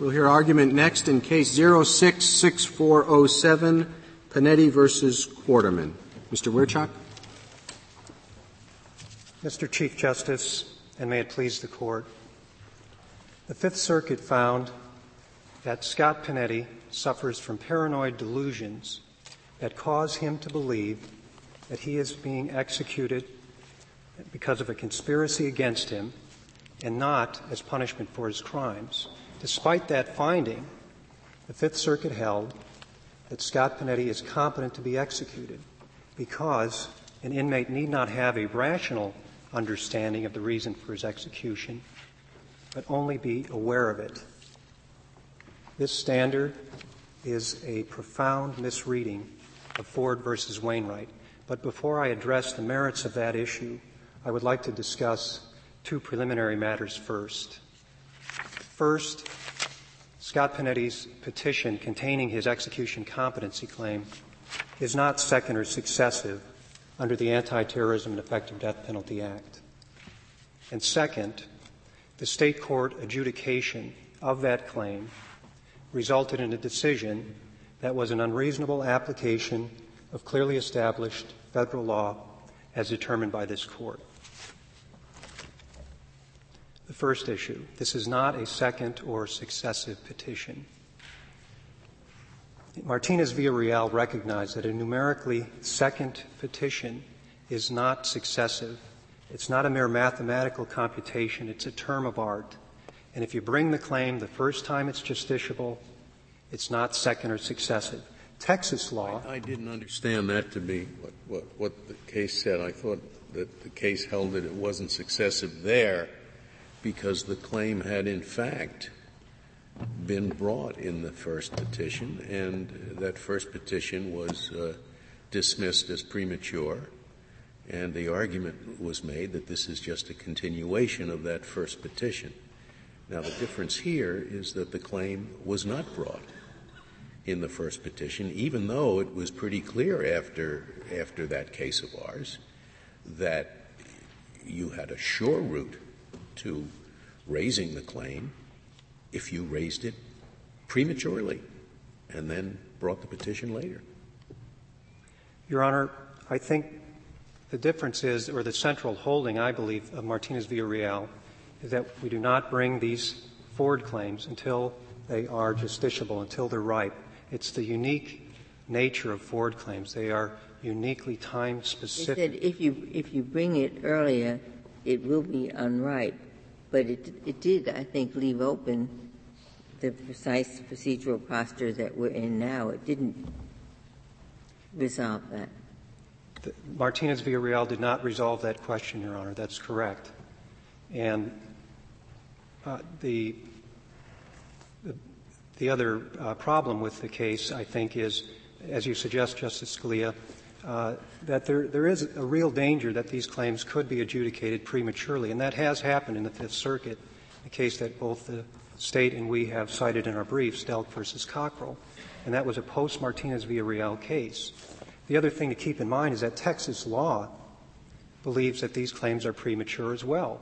We'll hear argument next in case 066407, Panetti versus Quarterman. Mr. Wiercioch. Mr. Chief Justice, and may it please the Court, the Fifth Circuit found that Scott Panetti suffers from paranoid delusions that cause him to believe that he is being executed because of a conspiracy against him and not as punishment for his crimes. Despite that finding, the Fifth Circuit held that Scott Panetti is competent to be executed because an inmate need not have a rational understanding of the reason for his execution, but only be aware of it. This standard is a profound misreading of Ford versus Wainwright. But before I address the merits of that issue, I would like to discuss two preliminary matters first. First, Scott Panetti's petition containing his execution competency claim is not second or successive under the Anti-Terrorism and Effective Death Penalty Act. And second, the state court adjudication of that claim resulted in a decision that was an unreasonable application of clearly established federal law as determined by this court. The first issue, this is not a second or successive petition. Martinez Villarreal recognized that a numerically second petition is not successive. It's not a mere mathematical computation, it's a term of art. And if you bring the claim the first time it's justiciable, it's not second or successive. Texas law. I, I didn't understand that to be what, what, what the case said. I thought that the case held that it wasn't successive there because the claim had in fact been brought in the first petition, and that first petition was uh, dismissed as premature, and the argument was made that this is just a continuation of that first petition. Now, the difference here is that the claim was not brought in the first petition, even though it was pretty clear after, after that case of ours that you had a sure route to raising the claim if you raised it prematurely and then brought the petition later. Your Honor, I think the difference is, or the central holding, I believe, of Martinez Villarreal is that we do not bring these Ford claims until they are justiciable, until they're ripe. It's the unique nature of Ford claims. They are uniquely time specific. They said if you, if you bring it earlier, it will be unripe. But it, it did, I think, leave open the precise procedural posture that we're in now. It didn't resolve that. Martinez Villarreal did not resolve that question, Your Honor. That's correct. And uh, the, the, the other uh, problem with the case, I think, is, as you suggest, Justice Scalia, uh, that there, there is a real danger that these claims could be adjudicated prematurely, and that has happened in the Fifth Circuit, a case that both the state and we have cited in our briefs, Delk versus Cockrell, and that was a post-Martinez Villarreal case. The other thing to keep in mind is that Texas law believes that these claims are premature as well.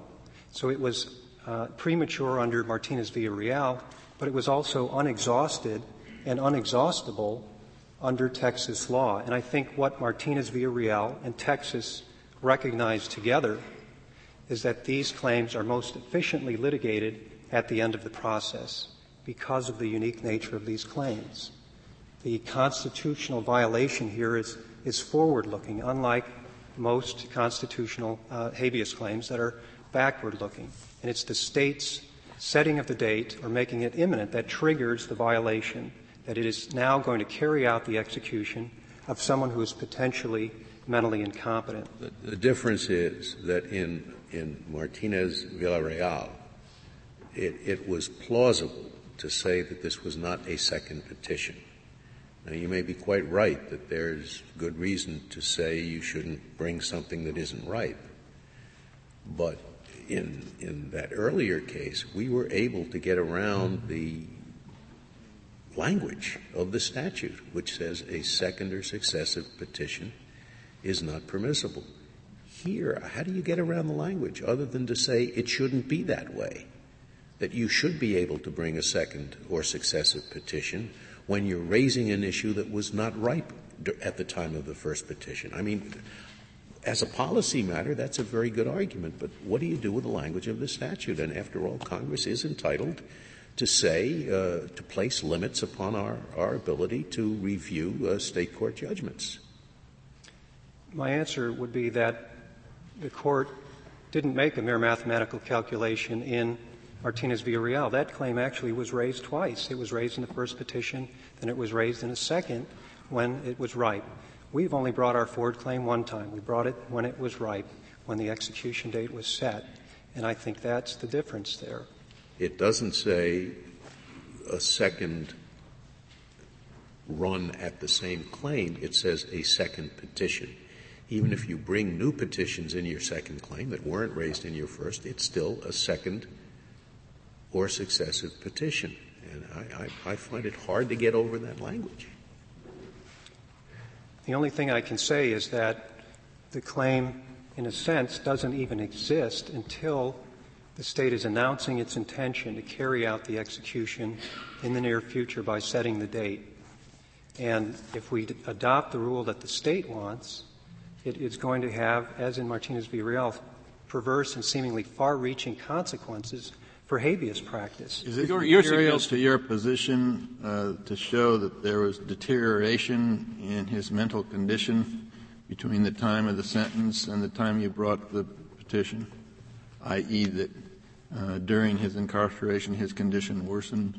So it was uh, premature under Martinez Villarreal, but it was also unexhausted and unexhaustible under Texas law. And I think what Martinez Villarreal and Texas recognize together is that these claims are most efficiently litigated at the end of the process because of the unique nature of these claims. The constitutional violation here is, is forward looking, unlike most constitutional uh, habeas claims that are backward looking. And it's the state's setting of the date or making it imminent that triggers the violation, that it is now going to carry out the execution of someone who is potentially mentally incompetent. The, the difference is that in, in Martinez Villarreal, it, it was plausible to say that this was not a second petition. Now, you may be quite right that there's good reason to say you shouldn't bring something that isn't right. But in, in that earlier case, we were able to get around the language of the statute, which says a second or successive petition is not permissible. Here, how do you get around the language other than to say it shouldn't be that way? that you should be able to bring a second or successive petition when you're raising an issue that was not ripe at the time of the first petition. I mean, as a policy matter, that's a very good argument, but what do you do with the language of the statute? And after all, Congress is entitled to say, uh, to place limits upon our, our ability to review uh, state court judgments. My answer would be that the court didn't make a mere mathematical calculation in Martinez Villarreal. That claim actually was raised twice. It was raised in the first petition, then it was raised in a second when it was ripe. We've only brought our Ford claim one time. We brought it when it was ripe, when the execution date was set. And I think that's the difference there. It doesn't say a second run at the same claim. It says a second petition. Even if you bring new petitions in your second claim that weren't raised in your first, it's still a second or successive petition. And I, I, I find it hard to get over that language. The only thing I can say is that the claim, in a sense, doesn't even exist until the state is announcing its intention to carry out the execution in the near future by setting the date. And if we adopt the rule that the state wants, it is going to have, as in Martinez Villarreal, perverse and seemingly far-reaching consequences for habeas practice. Is it material to your position uh, to show that there was deterioration in his mental condition between the time of the sentence and the time you brought the petition, i.e., that uh, during his incarceration his condition worsened?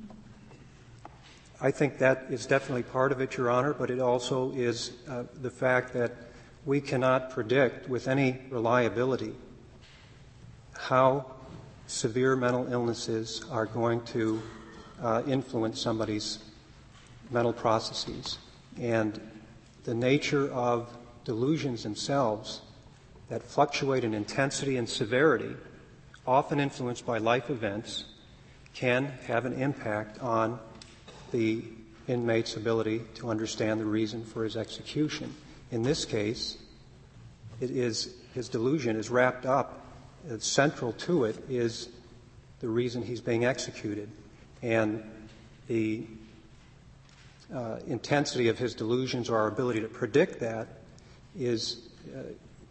I think that is definitely part of it, Your Honor, but it also is uh, the fact that we cannot predict with any reliability how severe mental illnesses are going to uh, influence somebody's mental processes. And the nature of delusions themselves that fluctuate in intensity and severity, often influenced by life events, can have an impact on the inmate's ability to understand the reason for his execution. In this case, it is his delusion is wrapped up. Central to it is the reason he's being executed, and the uh, intensity of his delusions or our ability to predict that is uh,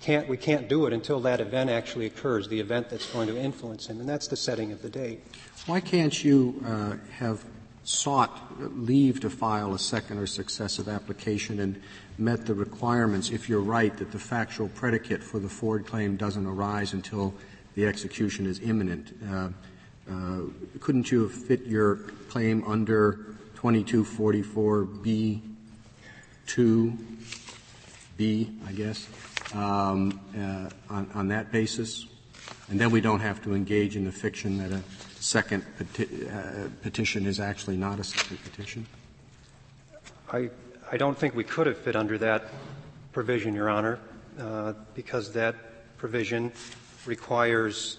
can't we can't do it until that event actually occurs, the event that's going to influence him, and that's the setting of the date. Why can't you uh, have sought leave to file a second or successive application and met the requirements if you're right that the factual predicate for the Ford claim doesn't arise until the execution is imminent? Uh, uh, couldn't you have fit your claim under 2244B 2B, I guess, um, uh, on, on, that basis? And then we don't have to engage in the fiction that a second peti- uh, petition is actually not a second petition? I, I don't think we could have fit under that provision, Your Honor, uh, because that provision requires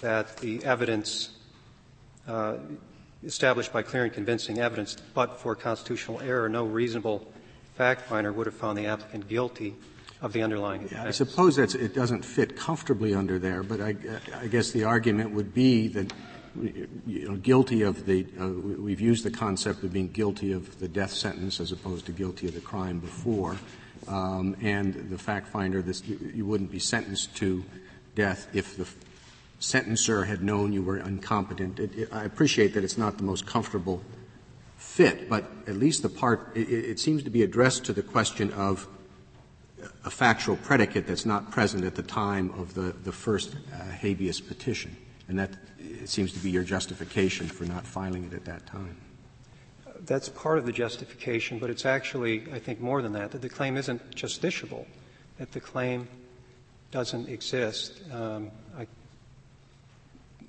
that the evidence uh, established by clear and convincing evidence, but for constitutional error, no reasonable fact finder would have found the applicant guilty of the underlying yeah, I suppose that it doesn't fit comfortably under there, but I, I, guess the argument would be that you know, guilty of the uh, we've used the concept of being guilty of the death sentence as opposed to guilty of the crime before, um, and the fact finder this you wouldn't be sentenced to death if the sentencer had known you were incompetent. It, it, I appreciate that it's not the most comfortable fit, but at least the part, it, it, seems to be addressed to the question of a factual predicate that's not present at the time of the, the first uh, habeas petition. And that seems to be your justification for not filing it at that time. That's part of the justification, but it's actually, I think, more than that, that the claim isn't justiciable, that the claim doesn't exist. Um, I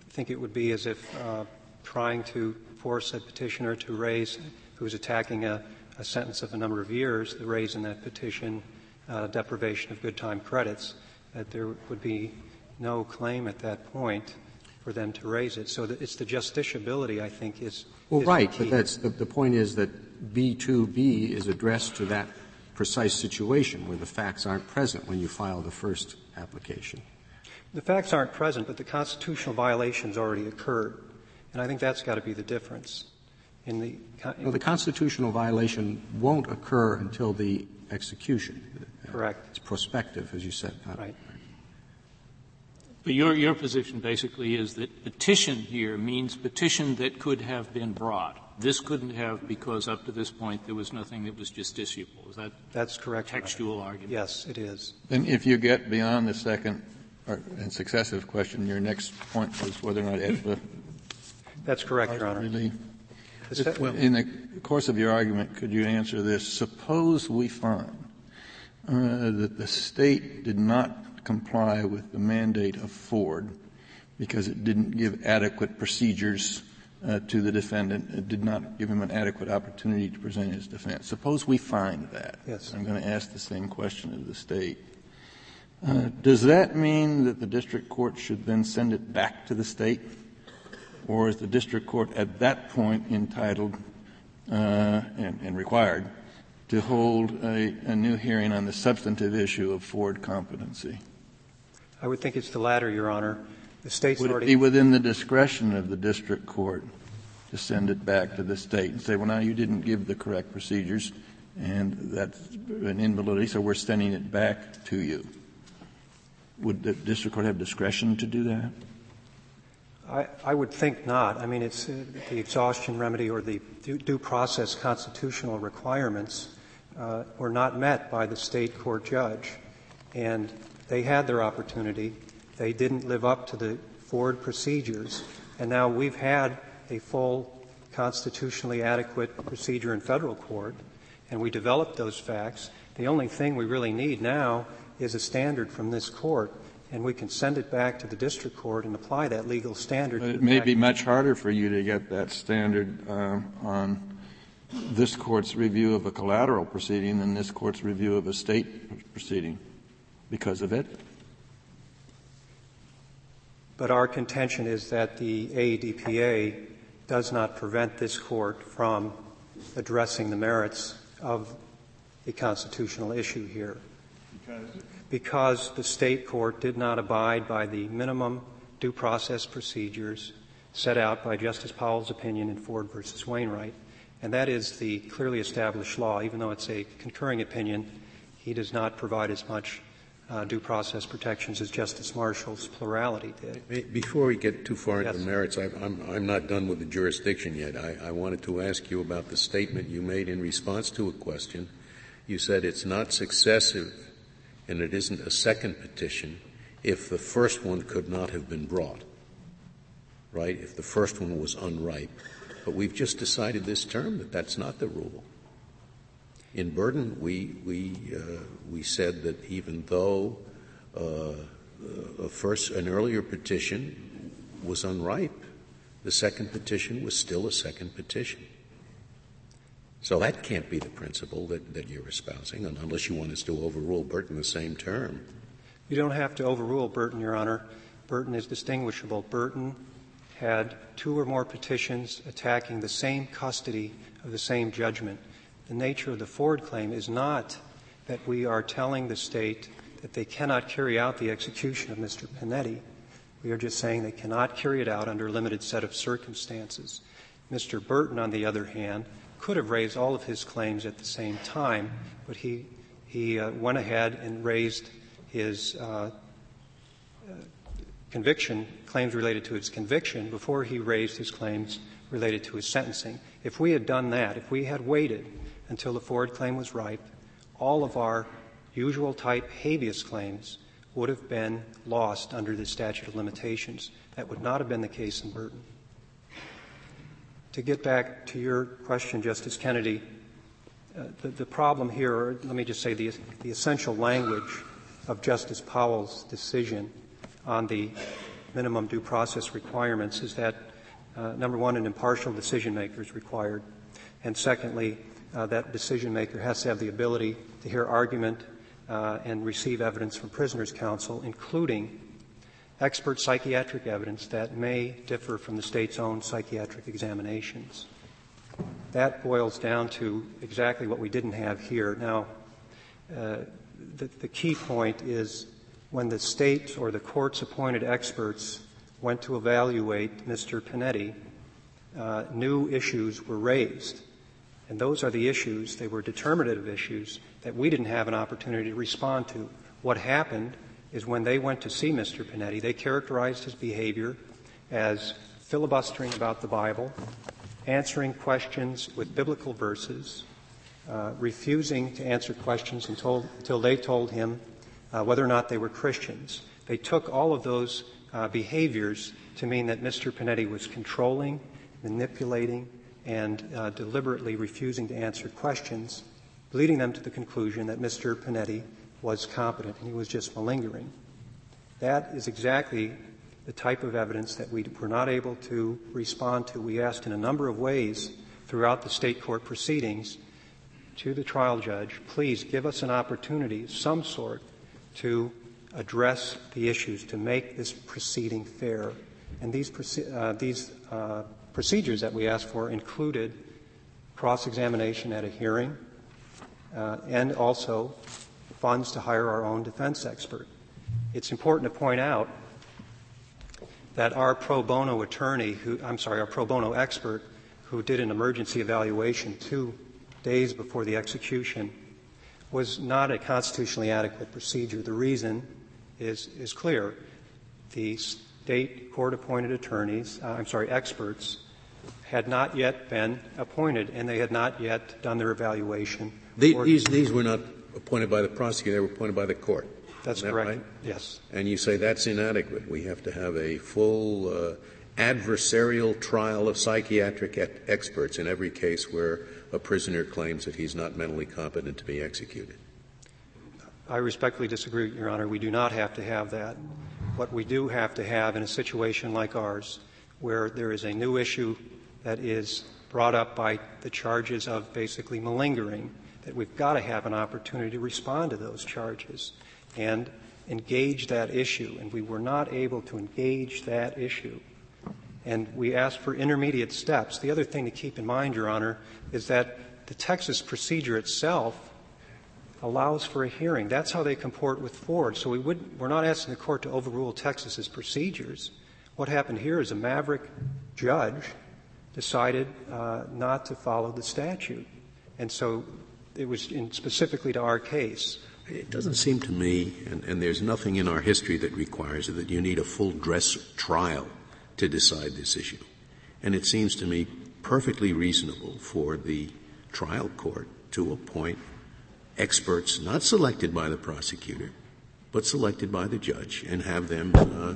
think it would be as if uh, trying to force a petitioner to raise, who is attacking a, a, sentence of a number of years, to raise in that petition uh, deprivation of good time credits, that there would be no claim at that point for them to raise it. So it's the justiciability, I think, is. Well, is right, but that's the, the point is that B2B is addressed to that precise situation where the facts aren't present when you file the first application. The facts aren't present, but the constitutional violations already occurred. And I think that's got to be the difference. In the, in well, the constitutional violation won't occur until the execution. Correct. It's prospective, as you said. Right. But your, your position basically is that petition here means petition that could have been brought. This couldn't have because up to this point there was nothing that was justiciable. Is that That's correct. Textual right. argument. Yes, it is. Then if you get beyond the second and successive question, your next point was whether or not AEDPA. That's correct, Your Honor. Relief. In the course of your argument, could you answer this? Suppose we find that the state did not comply with the mandate of Ford because it didn't give adequate procedures uh, to the defendant. It did not give him an adequate opportunity to present his defense. Suppose we find that. Yes. I'm going to ask the same question of the state. Uh, does that mean that the district court should then send it back to the state? Or is the district court at that point entitled uh, and, and, required to hold a, a new hearing on the substantive issue of Ford competency? I would think it's the latter, Your Honor. The state's Would already. it be within the discretion of the district court to send it back to the state and say, well, now you didn't give the correct procedures, and that's an invalidity, so we're sending it back to you? Would the district court have discretion to do that? I, I would think not. I mean, it's uh, the exhaustion remedy or the due, due process constitutional requirements uh, were not met by the state court judge, and they had their opportunity. They didn't live up to the Ford procedures, and now we've had a full constitutionally adequate procedure in federal court, and we developed those facts. The only thing we really need now is a standard from this court, and we can send it back to the district court and apply that legal standard. But it may be much harder for you to get that standard um, on this court's review of a collateral proceeding than this court's review of a state proceeding because of it. But our contention is that the AEDPA does not prevent this court from addressing the merits of the constitutional issue here. Because? because the state court did not abide by the minimum due process procedures set out by Justice Powell's opinion in Ford versus Wainwright. And that is the clearly established law. Even though it's a concurring opinion, he does not provide as much uh, due process protections as Justice Marshall's plurality did. Before we get too far yes. into the merits, I, am I'm not done with the jurisdiction yet. I, I wanted to ask you about the statement you made in response to a question. You said it's not successive and it isn't a second petition if the first one could not have been brought. Right? If the first one was unripe. But we've just decided this term that that's not the rule. In Burton, we, we, uh, we said that even though uh, a first, an earlier petition was unripe, the second petition was still a second petition. So that can't be the principle that, that you're espousing, unless you want us to overrule Burton the same term. You don't have to overrule Burton, Your Honor. Burton is distinguishable. Burton had two or more petitions attacking the same custody of the same judgment the nature of the Ford claim is not that we are telling the state that they cannot carry out the execution of Mr. Panetti. We are just saying they cannot carry it out under a limited set of circumstances. Mr. Burton, on the other hand, could have raised all of his claims at the same time, but he, he uh, went ahead and raised his uh, conviction, claims related to his conviction, before he raised his claims related to his sentencing. If we had done that, if we had waited until the Ford claim was ripe, all of our usual type habeas claims would have been lost under the statute of limitations. That would not have been the case in Burton. To get back to your question, Justice Kennedy, uh, the, the, problem here, or let me just say the, the essential language of Justice Powell's decision on the minimum due process requirements is that, uh, number one, an impartial decision maker is required, and secondly, uh, that decision maker has to have the ability to hear argument uh, and receive evidence from prisoners' counsel, including expert psychiatric evidence that may differ from the state's own psychiatric examinations. That boils down to exactly what we didn't have here. Now, uh, the, the key point is when the state or the court's appointed experts went to evaluate Mr. Panetti, uh, new issues were raised. And those are the issues, they were determinative issues that we didn't have an opportunity to respond to. What happened is when they went to see Mr. Panetti, they characterized his behavior as filibustering about the Bible, answering questions with biblical verses, uh, refusing to answer questions until, until they told him uh, whether or not they were Christians. They took all of those uh, behaviors to mean that Mr. Panetti was controlling, manipulating, and uh, deliberately refusing to answer questions, leading them to the conclusion that Mr. Panetti was competent and he was just malingering. That is exactly the type of evidence that we were not able to respond to. We asked in a number of ways throughout the state court proceedings to the trial judge, please give us an opportunity some sort to address the issues, to make this proceeding fair. And these, uh, these uh, procedures that we asked for included cross-examination at a hearing uh, and also funds to hire our own defense expert. It's important to point out that our pro bono attorney, who, I'm sorry, our pro bono expert, who did an emergency evaluation two days before the execution, was not a constitutionally adequate procedure. The reason is, is clear. The state court appointed attorneys, uh, I'm sorry, experts, had not yet been appointed and they had not yet done their evaluation. The, these, these were not appointed by the prosecutor, they were appointed by the court. That's that correct. Right? Yes. And you say that's inadequate. We have to have a full uh, adversarial trial of psychiatric et- experts in every case where a prisoner claims that he's not mentally competent to be executed. I respectfully disagree, Your Honor. We do not have to have that. What we do have to have in a situation like ours, where there is a new issue that is brought up by the charges of basically malingering, that we've got to have an opportunity to respond to those charges and engage that issue. And we were not able to engage that issue. And we ask for intermediate steps. The other thing to keep in mind, Your Honor, is that the Texas procedure itself allows for a hearing. That's how they comport with Ford. So we would, we're not asking the court to overrule Texas's procedures. What happened here is a maverick judge decided uh, not to follow the statute. And so it was in, specifically to our case. It doesn't seem to me, and, and, there's nothing in our history that requires it, that you need a full dress trial to decide this issue. And it seems to me perfectly reasonable for the trial court to appoint experts not selected by the prosecutor, but selected by the judge and have them uh,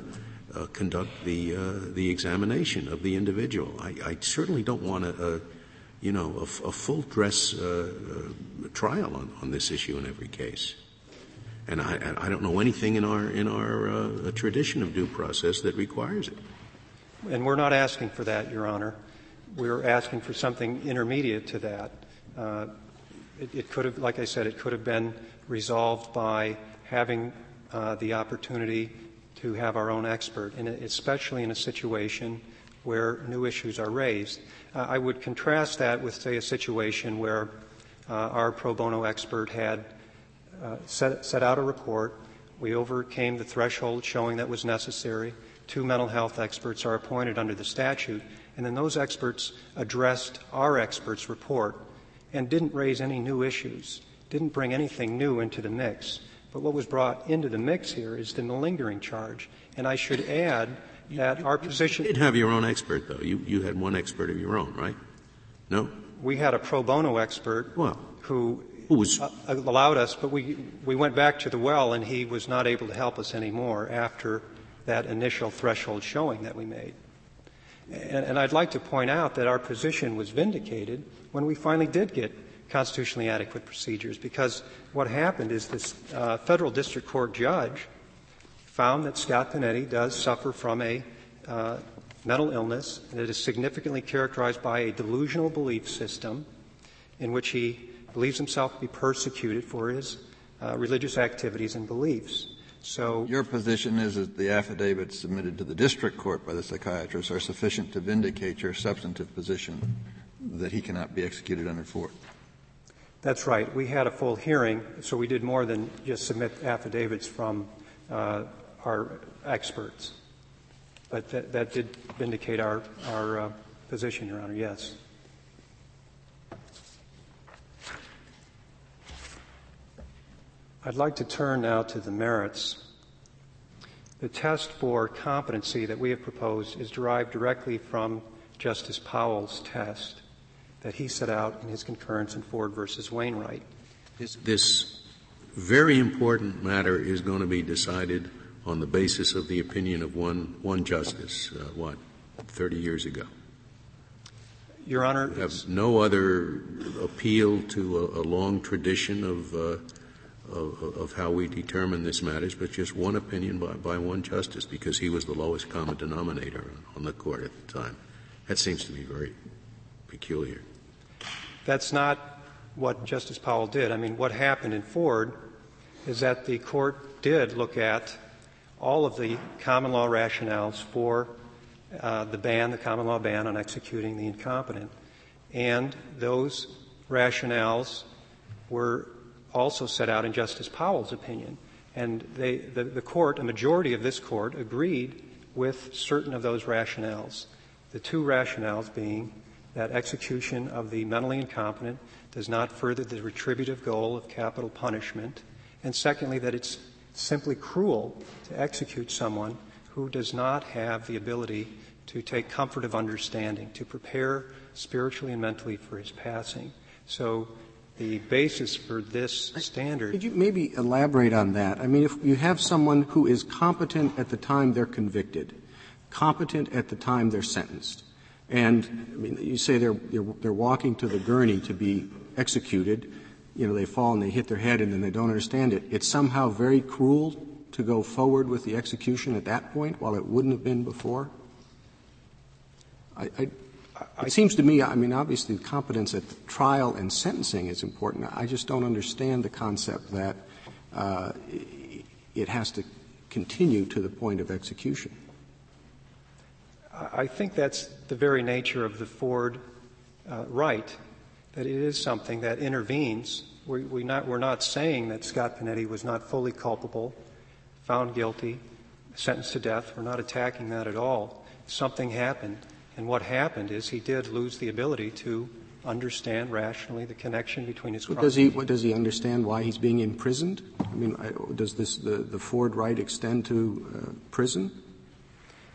uh, conduct the, uh, the examination of the individual. I, I certainly don't want a, a you know, a, a full dress uh, uh, trial on, on this issue in every case. And I, I don't know anything in our, in our uh, tradition of due process that requires it. And we're not asking for that, Your Honor. We're asking for something intermediate to that. Uh, it, it, could have, like I said, it could have been resolved by having uh, the opportunity to have our own expert, and especially in a situation where new issues are raised. Uh, I would contrast that with, say, a situation where uh, our pro bono expert had uh, set, set out a report. We overcame the threshold showing that was necessary. Two mental health experts are appointed under the statute, and then those experts addressed our expert's report and didn't raise any new issues, didn't bring anything new into the mix. But what was brought into the mix here is the malingering charge. And I should add that you, our position. You did have your own expert, though. You, you had one expert of your own, right? No? We had a pro bono expert well, who, who was, uh, allowed us, but we, we went back to the well and he was not able to help us anymore after that initial threshold showing that we made. And, and I'd like to point out that our position was vindicated when we finally did get constitutionally adequate procedures because what happened is this uh, federal district court judge found that Scott Panetti does suffer from a uh, mental illness that is significantly characterized by a delusional belief system in which he believes himself to be persecuted for his uh, religious activities and beliefs. So your position is that the affidavits submitted to the district court by the psychiatrist are sufficient to vindicate your substantive position that he cannot be executed under Ford. That's right. We had a full hearing, so we did more than just submit affidavits from uh, our experts. But that, that, did vindicate our, our uh, position, Your Honor, yes. I'd like to turn now to the merits. The test for competency that we have proposed is derived directly from Justice Powell's test that he set out in his concurrence in Ford versus Wainwright. This, this very important matter is going to be decided on the basis of the opinion of one, one justice, uh, what, 30 years ago. Your Honor, We have no other appeal to a, a long tradition of, uh, of, of, how we determine this matters, but just one opinion by, by one justice because he was the lowest common denominator on the court at the time. That seems to me very peculiar. That's not what Justice Powell did. I mean, what happened in Ford is that the court did look at all of the common law rationales for uh, the ban, the common law ban on executing the incompetent. And those rationales were also set out in Justice Powell's opinion. And they, the, the court, a majority of this court, agreed with certain of those rationales. The two rationales being that execution of the mentally incompetent does not further the retributive goal of capital punishment, and secondly, that it's simply cruel to execute someone who does not have the ability to take comfort of understanding, to prepare spiritually and mentally for his passing. So the basis for this standard. Could you maybe elaborate on that? I mean, if you have someone who is competent at the time they're convicted, competent at the time they're sentenced, and I mean, you say they're, they're walking to the gurney to be executed. You know, they fall and they hit their head and then they don't understand it. It's somehow very cruel to go forward with the execution at that point while it wouldn't have been before? I, I, it seems to me, I mean, obviously competence at trial and sentencing is important. I just don't understand the concept that uh, it has to continue to the point of execution. I think that's the very nature of the Ford uh, right, that it is something that intervenes. We, we not, we're not saying that Scott Panetti was not fully culpable, found guilty, sentenced to death. We're not attacking that at all. Something happened, and what happened is he did lose the ability to understand rationally the connection between his crimes. Does he, what, does he understand why he's being imprisoned? I mean, does this, the, the Ford right extend to uh, prison?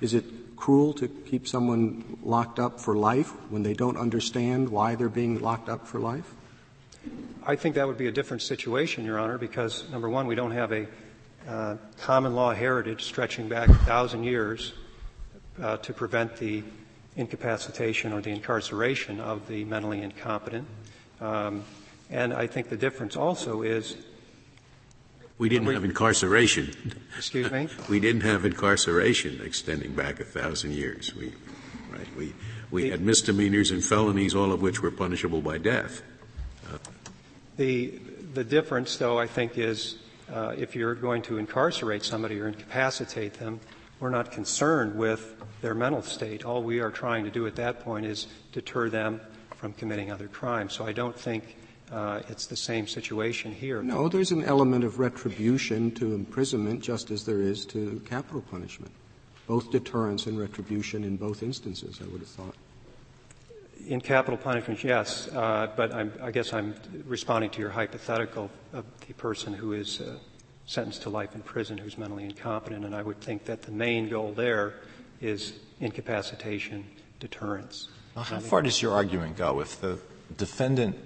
Is it cruel to keep someone locked up for life when they don't understand why they're being locked up for life? I think that would be a different situation, Your Honor, because number one, we don't have a uh, common law heritage stretching back a thousand years uh, to prevent the incapacitation or the incarceration of the mentally incompetent. Um, and I think the difference also is we didn't we, have incarceration. Excuse me. we didn't have incarceration extending back a thousand years. We, right? We we the, had misdemeanors and felonies, all of which were punishable by death. Uh, the the difference, though, I think, is uh, if you're going to incarcerate somebody or incapacitate them, we're not concerned with their mental state. All we are trying to do at that point is deter them from committing other crimes. So I don't think uh, it's the same situation here. No, there's an element of retribution to imprisonment just as there is to capital punishment. Both deterrence and retribution in both instances, I would have thought. In capital punishment, yes, uh, but I'm, i guess I'm responding to your hypothetical of the person who is uh, sentenced to life in prison who's mentally incompetent, and I would think that the main goal there is incapacitation, deterrence. Well, how far does your argument go? If the defendant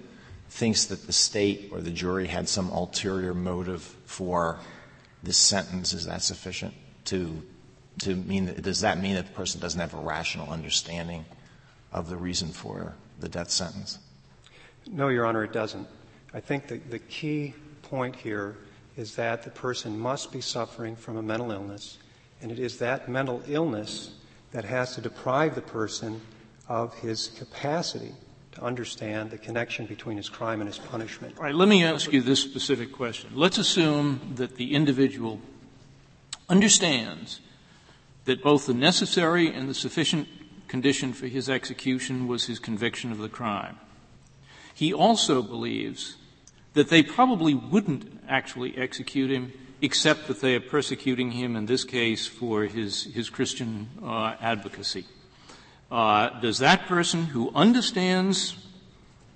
thinks that the state or the jury had some ulterior motive for this sentence, is that sufficient to to mean that, does that mean that the person doesn't have a rational understanding of the reason for the death sentence? No, Your Honor, it doesn't. I think the, the key point here is that the person must be suffering from a mental illness, and it is that mental illness that has to deprive the person of his capacity to understand the connection between his crime and his punishment. All right, let me ask you this specific question. Let's assume that the individual understands that both the necessary and the sufficient condition for his execution was his conviction of the crime. He also believes that they probably wouldn't actually execute him except that they are persecuting him in this case for his, his Christian uh, advocacy. uh, does that person who understands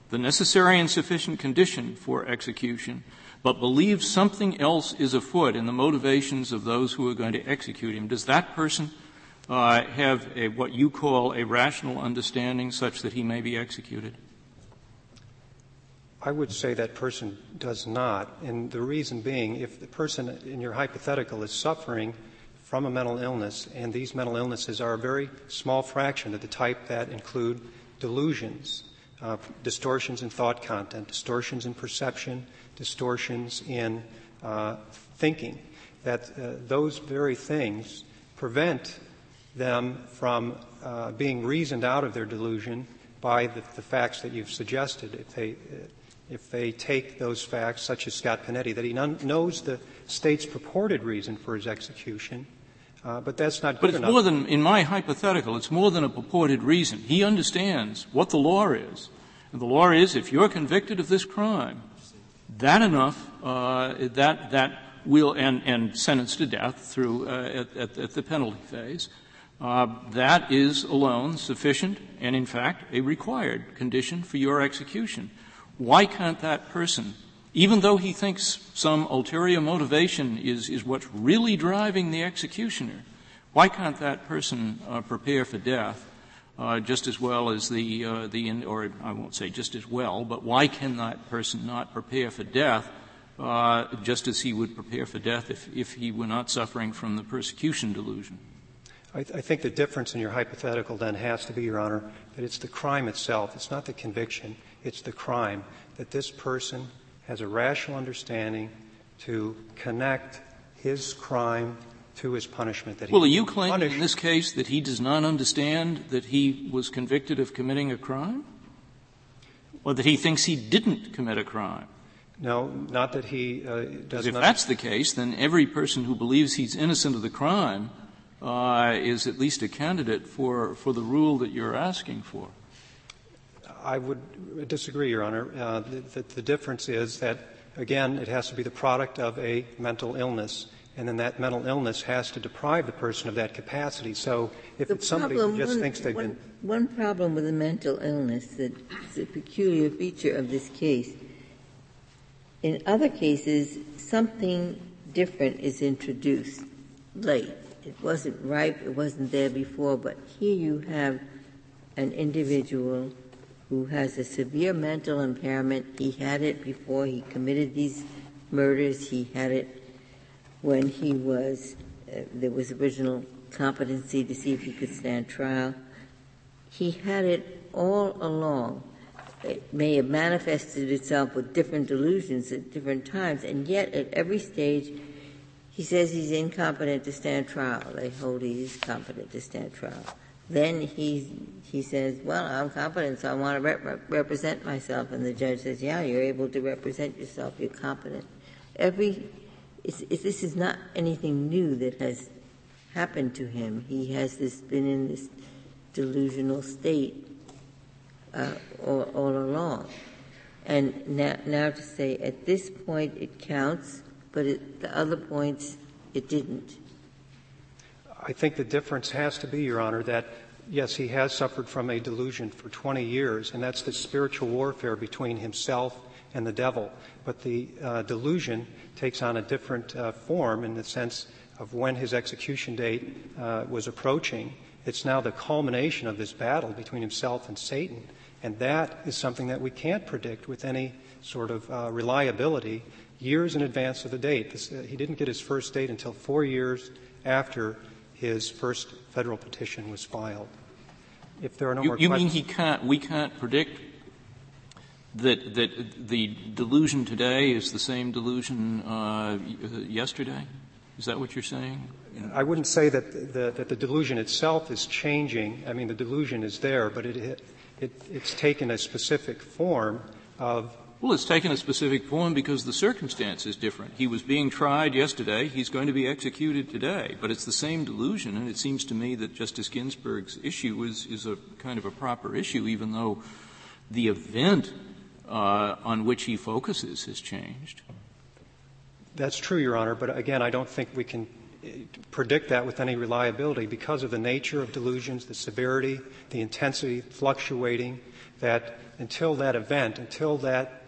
the necessary and sufficient condition for execution, but believes something else is afoot in the motivations of those who are going to execute him, does that person uh, have a, what you call a rational understanding such that he may be executed? I would say that person does not. And the reason being, if the person in your hypothetical is suffering from a mental illness, and these mental illnesses are a very small fraction of the type that include delusions, uh, distortions in thought content, distortions in perception, distortions in uh, thinking, that uh, those very things prevent them from uh, being reasoned out of their delusion by the, the facts that you've suggested. If they, if they take those facts, such as Scott Panetti, that he knows the state's purported reason for his execution, uh, but that's not But it's enough. more than, in my hypothetical, it's more than a purported reason. He understands what the law is. And the law is if you're convicted of this crime, that enough, uh, that, that will, and, and sentenced to death through, uh, at, at, at, the penalty phase, uh, that is alone sufficient and in fact a required condition for your execution. Why can't that person, even though he thinks some ulterior motivation is, is what's really driving the executioner, why can't that person uh, prepare for death uh, just as well as the, uh, the, or I won't say just as well, but why can that person not prepare for death uh, just as he would prepare for death if, if he were not suffering from the persecution delusion? I, th- I, think the difference in your hypothetical then has to be, Your Honor, that it's the crime itself. It's not the conviction. It's the crime that this person has a rational understanding to connect his crime to his punishment. That well, are you claiming punished. in this case that he does not understand that he was convicted of committing a crime, or that he thinks he didn't commit a crime? No, not that he uh, does. If not. If that's the case, then every person who believes he's innocent of the crime uh, is at least a candidate for, for the rule that you're asking for. I would disagree, Your Honor. Uh, the, the, difference is that, again, it has to be the product of a mental illness, and then that mental illness has to deprive the person of that capacity. So if the it's somebody who just one, thinks they've one, been. One problem with a mental illness that's a peculiar feature of this case. In other cases, something different is introduced late it wasn't ripe, it wasn't there before, but here you have an individual who has a severe mental impairment. He had it before he committed these murders. He had it when he was, uh, there was original competency to see if he could stand trial. He had it all along. It may have manifested itself with different delusions at different times, and yet at every stage he says he's incompetent to stand trial. They hold he is competent to stand trial. Then he he says, "Well, I'm competent, so I want to rep- represent myself." And the judge says, "Yeah, you're able to represent yourself. You're competent." Every it's, it's, this is not anything new that has happened to him. He has this been in this delusional state uh, all, all along. And now, now to say at this point it counts but at the other points it didn't. I think the difference has to be, Your Honor, that yes, he has suffered from a delusion for 20 years, and that's the spiritual warfare between himself and the devil. But the uh, delusion takes on a different uh, form in the sense of when his execution date uh, was approaching. It's now the culmination of this battle between himself and Satan. And that is something that we can't predict with any sort of uh, reliability years in advance of the date. This, uh, he didn't get his first date until four years after his first federal petition was filed. If there are no you, more you questions. mean he can't, we can't predict that, that the delusion today is the same delusion uh, yesterday? Is that what you're saying? I wouldn't say that the, that the delusion itself is changing. I mean, the delusion is there, but it, it, it's taken a specific form of well, it's taken a specific form because the circumstance is different. He was being tried yesterday. He's going to be executed today. But it's the same delusion, and it seems to me that Justice Ginsburg's issue is, is a kind of a proper issue, even though the event uh, on which he focuses has changed. That's true, Your Honor. But again, I don't think we can predict that with any reliability because of the nature of delusions, the severity, the intensity fluctuating, that until that event, until that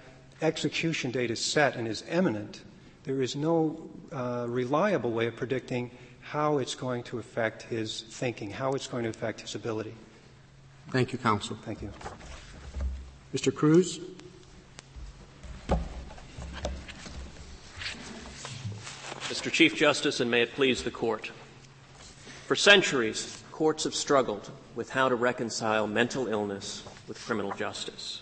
execution date is set and is imminent, there is no uh, reliable way of predicting how it's going to affect his thinking, how it's going to affect his ability. Thank you, counsel. Thank you. Mr. Cruz? Mr. Chief Justice, and may it please the Court. For centuries, courts have struggled with how to reconcile mental illness with criminal justice.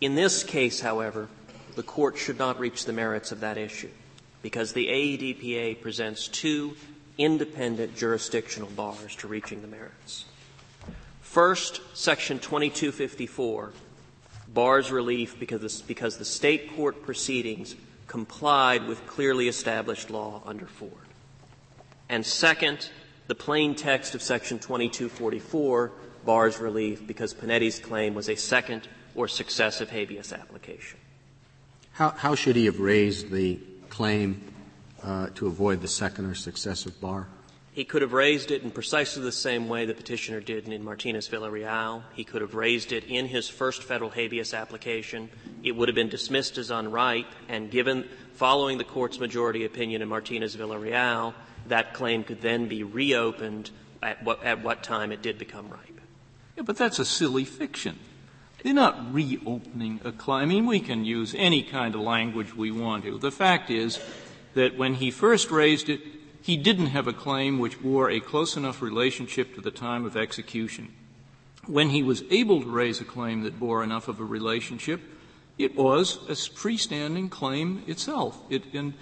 In this case, however, the Court should not reach the merits of that issue because the AEDPA presents two independent jurisdictional bars to reaching the merits. First, Section 2254 bars relief because, because the state court proceedings complied with clearly established law under Ford. And second, the plain text of Section 2244 bars relief because Panetti's claim was a second or successive habeas application. How, how should he have raised the claim uh, to avoid the second or successive bar? He could have raised it in precisely the same way the petitioner did in Martinez Villarreal. He could have raised it in his first federal habeas application. It would have been dismissed as unripe, and given following the court's majority opinion in Martinez Villarreal, that claim could then be reopened at what, at what time it did become ripe. Yeah, but that's a silly fiction. They're not reopening a claim. I mean, we can use any kind of language we want to. The fact is that when he first raised it, he didn't have a claim which bore a close enough relationship to the time of execution. When he was able to raise a claim that bore enough of a relationship, it was a freestanding claim itself. It, and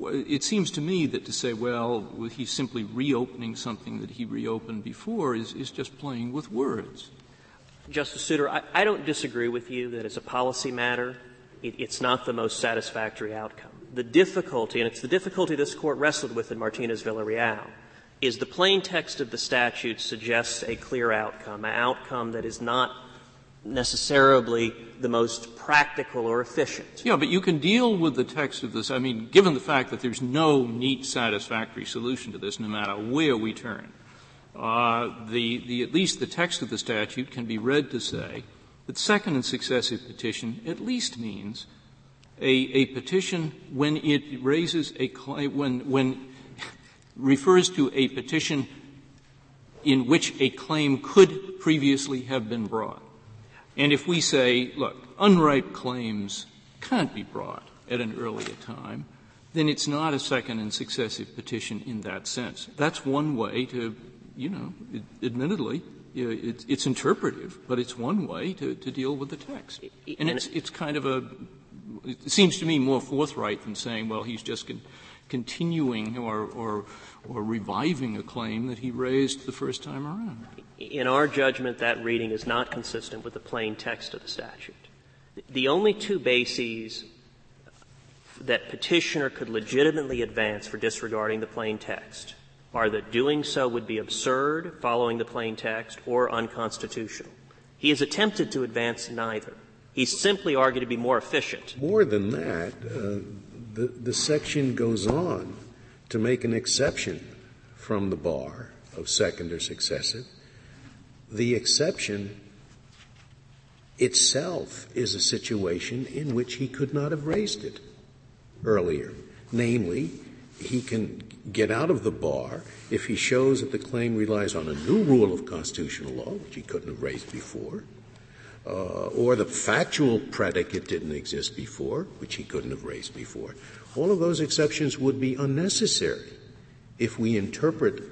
it seems to me that to say, well, he's simply reopening something that he reopened before is, is just playing with words. Justice Souter, I, I don't disagree with you that as a policy matter, it, it's not the most satisfactory outcome the difficulty, and it's the difficulty this court wrestled with in Martinez Villarreal, is the plain text of the statute suggests a clear outcome, an outcome that is not necessarily the most practical or efficient. Yeah, but you can deal with the text of this. I mean, given the fact that there's no neat, satisfactory solution to this, no matter where we turn, uh, the, the, at least the text of the statute can be read to say that second and successive petition at least means a, a petition when it raises a claim, when, when refers to a petition in which a claim could previously have been brought. And if we say, look, unripe claims can't be brought at an earlier time, then it's not a second and successive petition in that sense. That's one way to, you know, admittedly, it's, it's interpretive, but it's one way to, to deal with the text. And it's, it's kind of a it seems to me more forthright than saying, well, he's just con- continuing or, or, or reviving a claim that he raised the first time around. In our judgment, that reading is not consistent with the plain text of the statute. The only two bases that petitioner could legitimately advance for disregarding the plain text are that doing so would be absurd following the plain text or unconstitutional. He has attempted to advance neither. He simply argued to be more efficient. More than that, uh, the, the section goes on to make an exception from the bar of second or successive. The exception itself is a situation in which he could not have raised it earlier. Namely, he can get out of the bar if he shows that the claim relies on a new rule of constitutional law, which he couldn't have raised before, uh, or the factual predicate didn't exist before, which he couldn't have raised before. All of those exceptions would be unnecessary if we interpret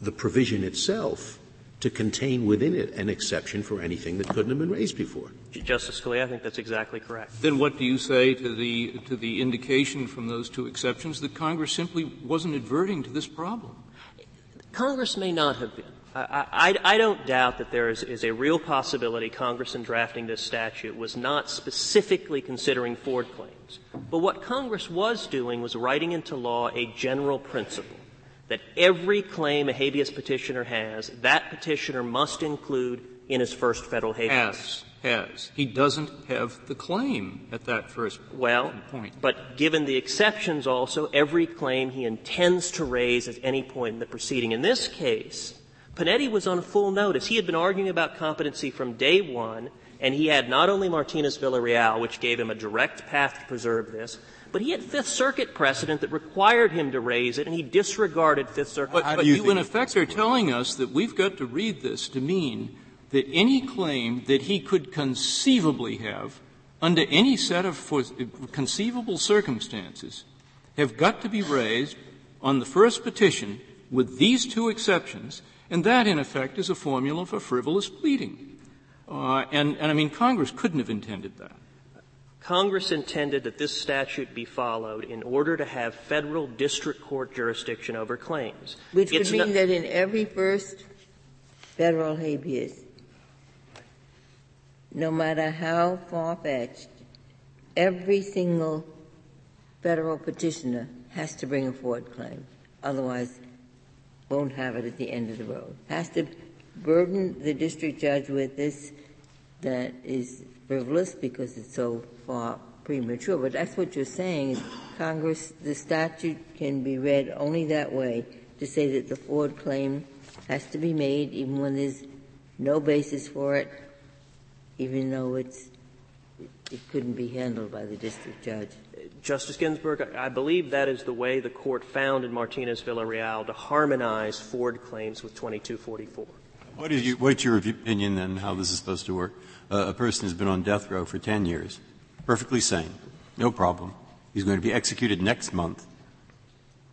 the provision itself to contain within it an exception for anything that couldn't have been raised before. Justice Scalia, I think that's exactly correct. Then what do you say to the, to the indication from those two exceptions that Congress simply wasn't adverting to this problem? Congress may not have been. I, I, I, don't doubt that there is, is, a real possibility Congress in drafting this statute was not specifically considering Ford claims. But what Congress was doing was writing into law a general principle that every claim a habeas petitioner has, that petitioner must include in his first federal habeas. Has, has. He doesn't have the claim at that first well, point. But given the exceptions also, every claim he intends to raise at any point in the proceeding. In this case, Panetti was on full notice. He had been arguing about competency from day one, and he had not only Martinez Villarreal, which gave him a direct path to preserve this, but he had Fifth Circuit precedent that required him to raise it, and he disregarded Fifth Circuit. But, but you, in effect, are telling us that we've got to read this to mean that any claim that he could conceivably have under any set of conceivable circumstances have got to be raised on the first petition with these two exceptions, and that, in effect, is a formula for frivolous pleading. Uh, and, and I mean, Congress couldn't have intended that. Congress intended that this statute be followed in order to have federal district court jurisdiction over claims. Which it's would mean that in every first federal habeas, no matter how far-fetched, every single federal petitioner has to bring a Ford claim. Otherwise, won't have it at the end of the road. Has to burden the district judge with this that is frivolous because it's so far premature. But that's what you're saying is Congress, the statute can be read only that way to say that the Ford claim has to be made even when there's no basis for it, even though it's it couldn't be handled by the district judge. Justice Ginsburg, I believe that is the way the court found in Martinez Villarreal to harmonize Ford claims with 2244. What is you, what's your opinion then how this is supposed to work? Uh, a person has been on death row for 10 years, perfectly sane, no problem. He's going to be executed next month.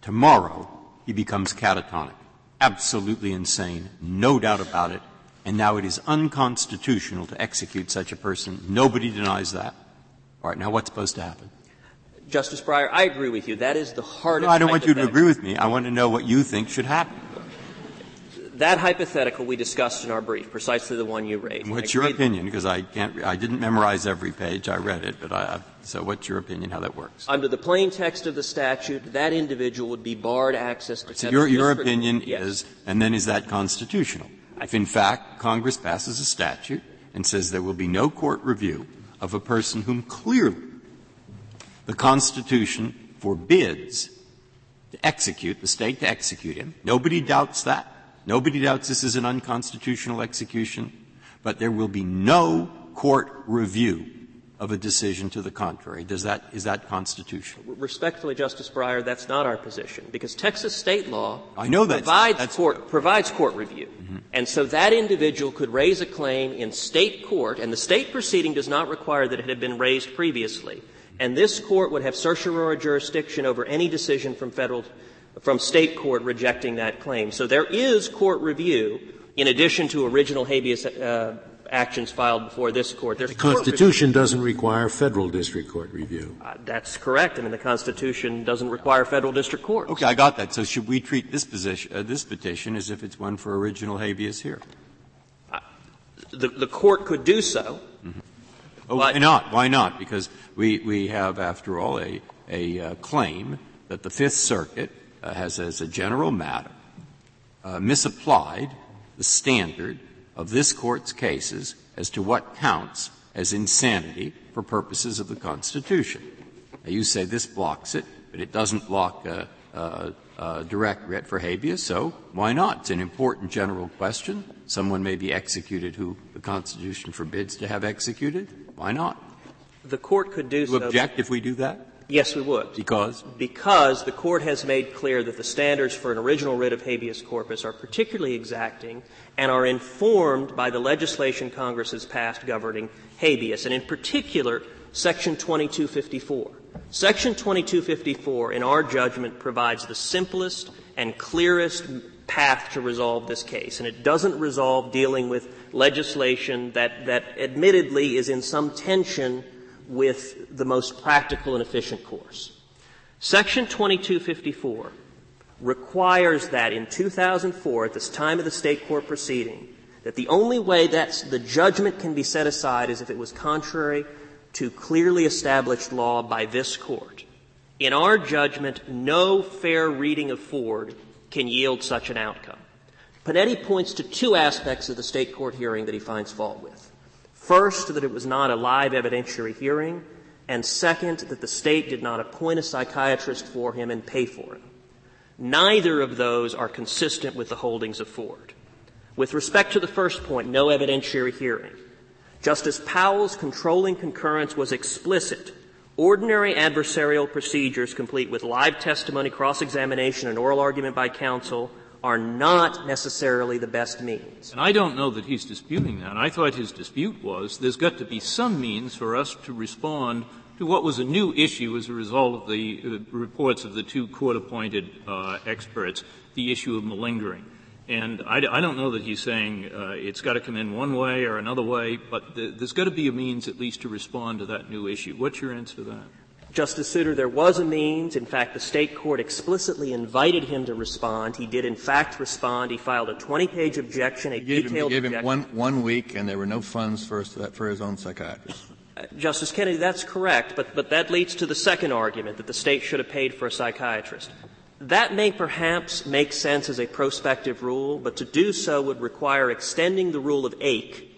Tomorrow, he becomes catatonic, absolutely insane, no doubt about it, and now it is unconstitutional to execute such a person. Nobody denies that. All right, now what's supposed to happen? Justice Breyer, I agree with you. That is the hardest. No, I don't want you to agree with me. I want to know what you think should happen. That hypothetical we discussed in our brief, precisely the one you raised. What's your opinion? Because I can't, I didn't memorize every page. I read it, but I, so what's your opinion how that works? Under the plain text of the statute, that individual would be barred access to. So your, your opinion yes. is, and then is that constitutional? If in fact Congress passes a statute and says there will be no court review of a person whom clearly the Constitution forbids to execute, the state to execute him, nobody doubts that. Nobody doubts this is an unconstitutional execution, but there will be no court review of a decision to the contrary. Does that, is that constitutional? Respectfully, Justice Breyer, that's not our position because Texas state law I know that's, provides, that's court, provides court review. Mm-hmm. And so that individual could raise a claim in state court and the state proceeding does not require that it had been raised previously. And this court would have certiorari jurisdiction over any decision from federal, from state court rejecting that claim. So there is court review in addition to original habeas uh, actions filed before this court. There's the Constitution doesn't require federal district court review. Uh, that's correct. I mean, the Constitution doesn't require federal district court. Okay, I got that. So should we treat this position, uh, this petition as if it's one for original habeas here? Uh, the, the court could do so. Mm-hmm. Oh, why not? Why not? Because we, we have, after all, a, a uh, claim that the Fifth Circuit uh, has, as a general matter, uh, misapplied the standard of this court's cases as to what counts as insanity for purposes of the Constitution. Now, you say this blocks it, but it doesn't block a, a, a direct writ for habeas, so why not? It's an important general question. Someone may be executed who the Constitution forbids to have executed. Why not? The court could do you so. object if we do that? Yes, we would. Because? Because the court has made clear that the standards for an original writ of habeas corpus are particularly exacting and are informed by the legislation Congress has passed governing habeas, and in particular, Section 2254. Section 2254, in our judgment, provides the simplest and clearest path to resolve this case, and it doesn't resolve dealing with legislation that, that admittedly is in some tension with the most practical and efficient course. Section 2254 requires that in 2004, at this time of the state court proceeding, that the only way that the judgment can be set aside is if it was contrary to clearly established law by this court. In our judgment, no fair reading of Ford can yield such an outcome. Panetti points to two aspects of the state court hearing that he finds fault with. First, that it was not a live evidentiary hearing, and second, that the state did not appoint a psychiatrist for him and pay for him. Neither of those are consistent with the holdings of Ford. With respect to the first point, no evidentiary hearing, Justice Powell's controlling concurrence was explicit. Ordinary adversarial procedures, complete with live testimony, cross examination, and oral argument by counsel, are not necessarily the best means. And I don't know that he's disputing that. I thought his dispute was there's got to be some means for us to respond to what was a new issue as a result of the uh, reports of the two court-appointed uh, experts, the issue of malingering. And I, I don't know that he's saying uh, it's got to come in one way or another way, but the, there's got to be a means at least to respond to that new issue. What's your answer to that? Justice Souter, there was a means. In fact, the state court explicitly invited him to respond. He did, in fact, respond. He filed a 20-page objection, a you detailed gave him, gave him one, one week, and there were no funds for, for his own psychiatrist. Uh, Justice Kennedy, that's correct, but, but that leads to the second argument that the state should have paid for a psychiatrist. That may perhaps make sense as a prospective rule, but to do so would require extending the rule of Ake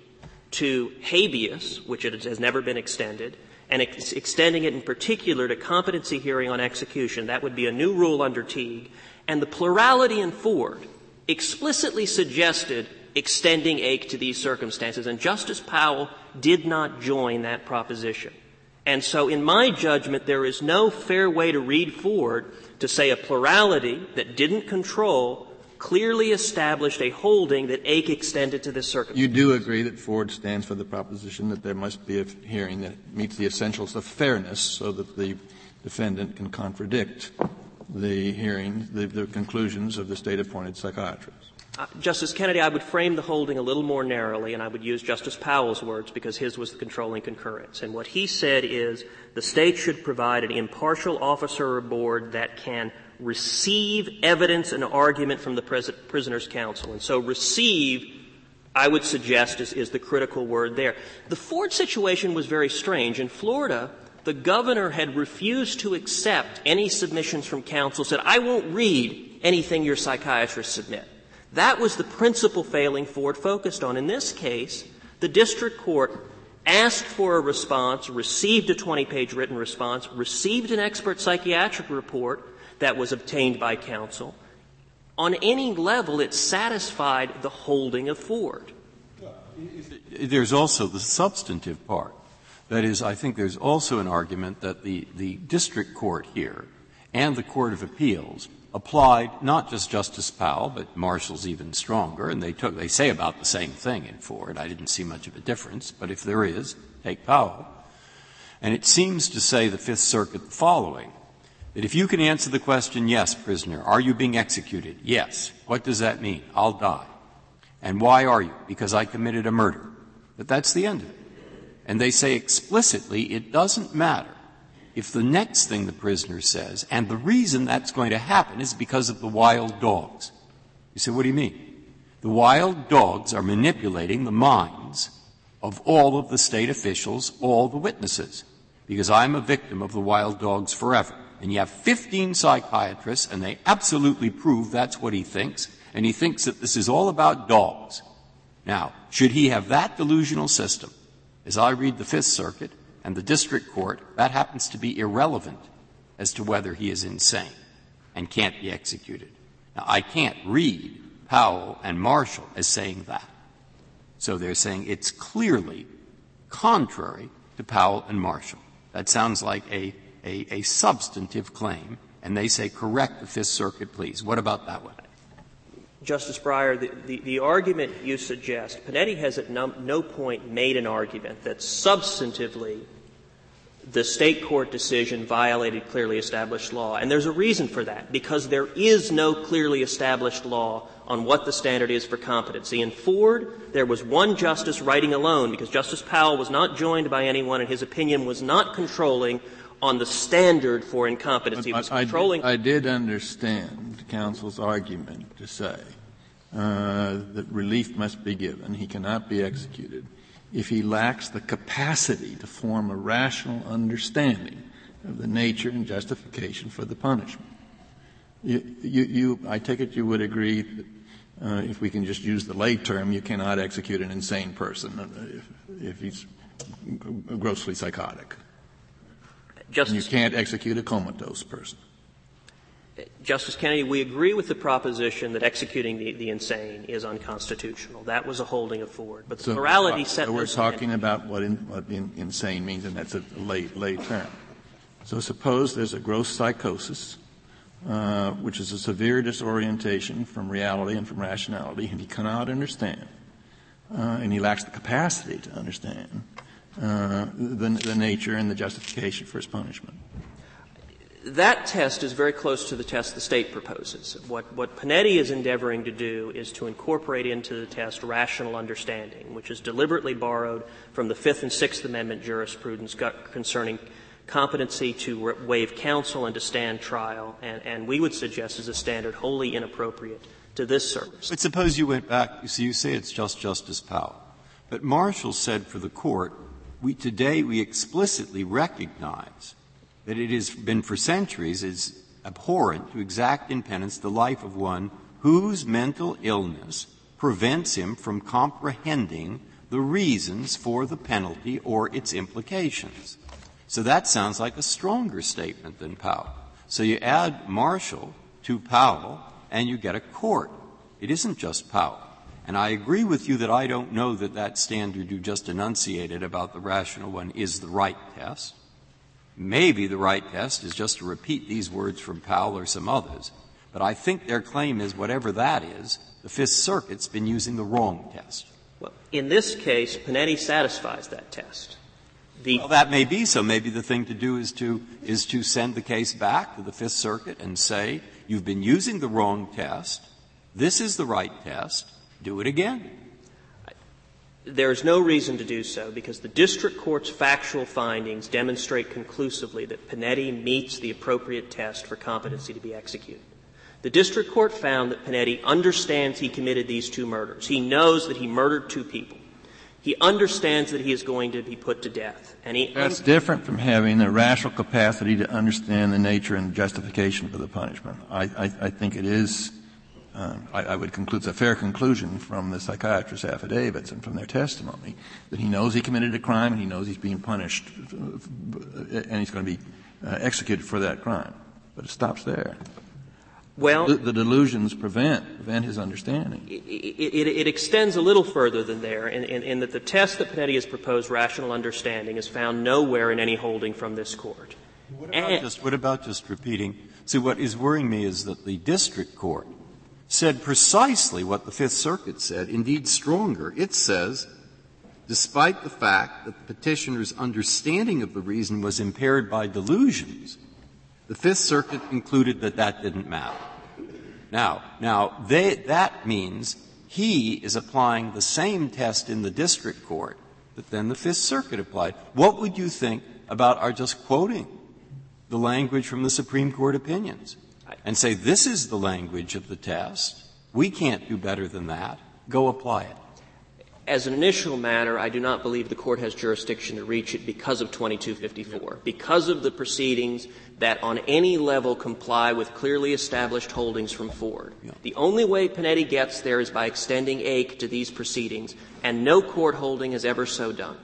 to habeas, which it has never been extended, and ex- extending it in particular to competency hearing on execution. That would be a new rule under Teague. And the plurality in Ford explicitly suggested extending Ake to these circumstances, and Justice Powell did not join that proposition. And so, in my judgment, there is no fair way to read Ford to say a plurality that didn't control clearly established a holding that Ake extended to this circumstance. You do agree that Ford stands for the proposition that there must be a hearing that meets the essentials of fairness so that the defendant can contradict the hearing, the, the conclusions of the state appointed psychiatrist. Uh, Justice Kennedy, I would frame the holding a little more narrowly, and I would use Justice Powell's words because his was the controlling concurrence. And what he said is the state should provide an impartial officer or board that can receive evidence and argument from the prisoner's counsel. And so receive, I would suggest, is, is the critical word there. The Ford situation was very strange. In Florida, the governor had refused to accept any submissions from counsel, said, I won't read anything your psychiatrists submit. That was the principal failing Ford focused on. In this case, the district court asked for a response, received a 20 page written response, received an expert psychiatric report, that was obtained by counsel. On any level, it satisfied the holding of Ford. There's also the substantive part. That is, I think there's also an argument that the, the district court here and the Court of Appeals applied not just Justice Powell, but Marshall's even stronger, and they took, they say about the same thing in Ford. I didn't see much of a difference, but if there is, take Powell. And it seems to say the Fifth Circuit the following that if you can answer the question, yes, prisoner, are you being executed? Yes. What does that mean? I'll die. And why are you? Because I committed a murder. But that's the end of it. And they say explicitly it doesn't matter if the next thing the prisoner says, and the reason that's going to happen is because of the wild dogs. You say, what do you mean? The wild dogs are manipulating the minds of all of the state officials, all the witnesses, because I'm a victim of the wild dogs forever and you have 15 psychiatrists, and they absolutely prove that's what he thinks, and he thinks that this is all about dogs. Now, should he have that delusional system, as I read the Fifth Circuit and the District Court, that happens to be irrelevant as to whether he is insane and can't be executed. Now, I can't read Powell and Marshall as saying that. So they're saying it's clearly contrary to Powell and Marshall. That sounds like a a, a substantive claim, and they say, correct the Fifth Circuit, please. What about that one? Justice Breyer, the, the, the argument you suggest, Panetti has at no, no point made an argument that substantively the state court decision violated clearly established law. And there's a reason for that, because there is no clearly established law on what the standard is for competency. In Ford, there was one justice writing alone, because Justice Powell was not joined by anyone and his opinion was not controlling on the standard for incompetency. was controlling. I, I, did understand counsel's argument to say uh, that relief must be given. He cannot be executed if he lacks the capacity to form a rational understanding of the nature and justification for the punishment. You, you, you I take it you would agree that uh, if we can just use the lay term, you cannot execute an insane person if, if he's grossly psychotic. Justice, you can't execute a comatose person. Justice Kennedy, we agree with the proposition that executing the, the insane is unconstitutional. That was a holding of Ford. But the so, plurality uh, set. So we're talking about what, in, what in, insane means, and that's a lay, lay term. So suppose there's a gross psychosis, uh, which is a severe disorientation from reality and from rationality, and he cannot understand, uh, and he lacks the capacity to understand uh, the, the nature and the justification for his punishment. That test is very close to the test the state proposes. What, what Panetti is endeavoring to do is to incorporate into the test rational understanding, which is deliberately borrowed from the Fifth and Sixth Amendment jurisprudence concerning competency to waive counsel and to stand trial, and, and we would suggest is a standard wholly inappropriate to this service. But suppose you went back, you see, you say it's just Justice Powell. But Marshall said for the court, we, today we explicitly recognize that it has been for centuries is abhorrent to exact in penance the life of one whose mental illness prevents him from comprehending the reasons for the penalty or its implications. So that sounds like a stronger statement than Powell. So you add Marshall to Powell and you get a court. It isn't just Powell. And I agree with you that I don't know that that standard you just enunciated about the rational one is the right test. Maybe the right test is just to repeat these words from Powell or some others. But I think their claim is whatever that is, the Fifth Circuit's been using the wrong test. Well, in this case, Panetti satisfies that test. The well, that may be so. Maybe the thing to do is to, is to send the case back to the Fifth Circuit and say, you've been using the wrong test. This is the right test do it again. There's no reason to do so because the district court's factual findings demonstrate conclusively that Panetti meets the appropriate test for competency to be executed. The district court found that Panetti understands he committed these two murders. He knows that he murdered two people. He understands that he is going to be put to death. And he That's un- different from having the rational capacity to understand the nature and justification for the punishment. I, I, I think it is I, I, would conclude it's a fair conclusion from the psychiatrist's affidavits and from their testimony that he knows he committed a crime and he knows he's being punished and he's going to be uh, executed for that crime. But it stops there. Well, the, the delusions prevent prevent his understanding. It, it, it extends a little further than there, in, in, in, that the test that Panetti has proposed, rational understanding, is found nowhere in any holding from this court. What about, just, what about just repeating? See, what is worrying me is that the district court said precisely what the Fifth Circuit said, indeed stronger. It says, despite the fact that the petitioner's understanding of the reason was impaired by delusions, the Fifth Circuit concluded that that didn't matter. Now, now they, that means he is applying the same test in the district court that then the Fifth Circuit applied. What would you think about our just quoting the language from the Supreme Court opinions? And say, this is the language of the test. We can't do better than that. Go apply it. As an initial matter, I do not believe the court has jurisdiction to reach it because of 2254, because of the proceedings that on any level comply with clearly established holdings from Ford. Yeah. The only way Panetti gets there is by extending Ake to these proceedings, and no court holding has ever so done.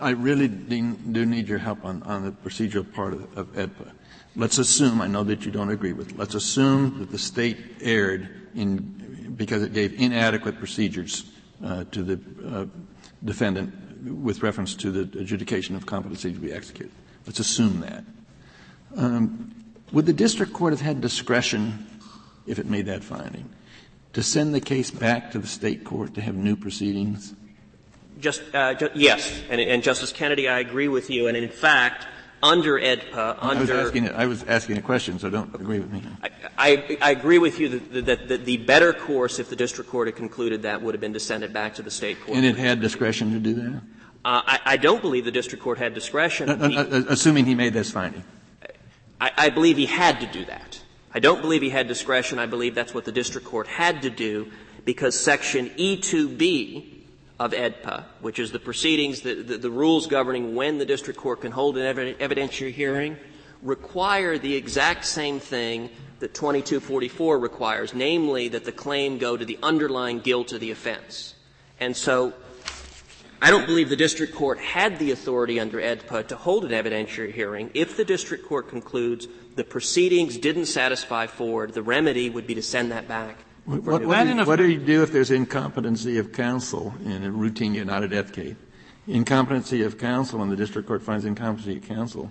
I really do need your help on, on the procedural part of, of AEDPA. Let's assume, I know that you don't agree with, let's assume that the state erred in, because it gave inadequate procedures uh, to the uh, defendant with reference to the adjudication of competency to be executed. Let's assume that. Um, would the district court have had discretion, if it made that finding, to send the case back to the state court to have new proceedings? Just, uh, ju- yes, and, and Justice Kennedy, I agree with you. And in fact, under AEDPA, under. I was asking, I was asking a question, so don't agree with me. I, I, I agree with you that, that, that, the better course, if the district court had concluded that, would have been to send it back to the state court. And it had discretion to do that? Uh, I, I, don't believe the district court had discretion. No, no, no, assuming he made this finding. I, I believe he had to do that. I don't believe he had discretion. I believe that's what the district court had to do because section E2B of AEDPA, which is the proceedings, the, the, the, rules governing when the district court can hold an evidentiary hearing, require the exact same thing that 2244 requires, namely that the claim go to the underlying guilt of the offense. And so I don't believe the district court had the authority under AEDPA to hold an evidentiary hearing. If the district court concludes the proceedings didn't satisfy Ford, the remedy would be to send that back. What, what, what, do, you, what do you do if there's incompetency of counsel in a routine United death case? Incompetency of counsel, and the district court finds incompetency of counsel.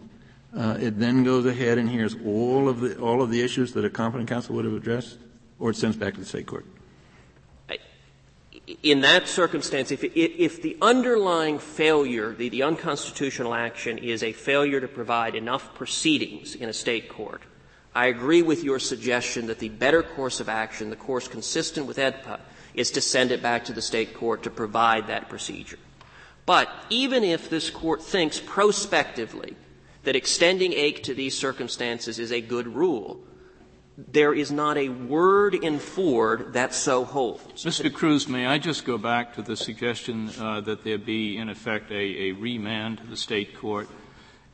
Uh, it then goes ahead and hears all of the all of the issues that a competent counsel would have addressed, or it sends back to the state court in that circumstance, if, if the underlying failure, the, the unconstitutional action, is a failure to provide enough proceedings in a state court, I agree with your suggestion that the better course of action, the course consistent with AEDPA, is to send it back to the state court to provide that procedure. But even if this court thinks prospectively that extending Ake to these circumstances is a good rule, there is not a word in Ford that so holds. Mr. Cruz, may I just go back to the suggestion uh, that there be, in effect, a, a, remand to the state court?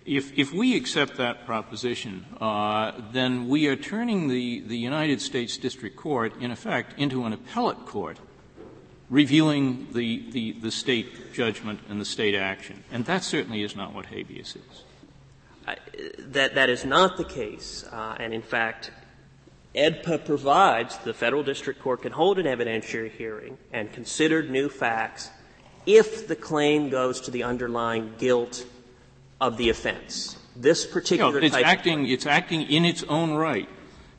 If, if we accept that proposition, uh, then we are turning the, the United States District Court, in effect, into an appellate court reviewing the, the, the state judgment and the state action. And that certainly is not what habeas is. Uh, that, that is not the case. Uh, and in fact, AEDPA provides the federal district court can hold an evidentiary hearing and consider new facts if the claim goes to the underlying guilt of the offense. This particular no, it's acting, it's acting in its own right.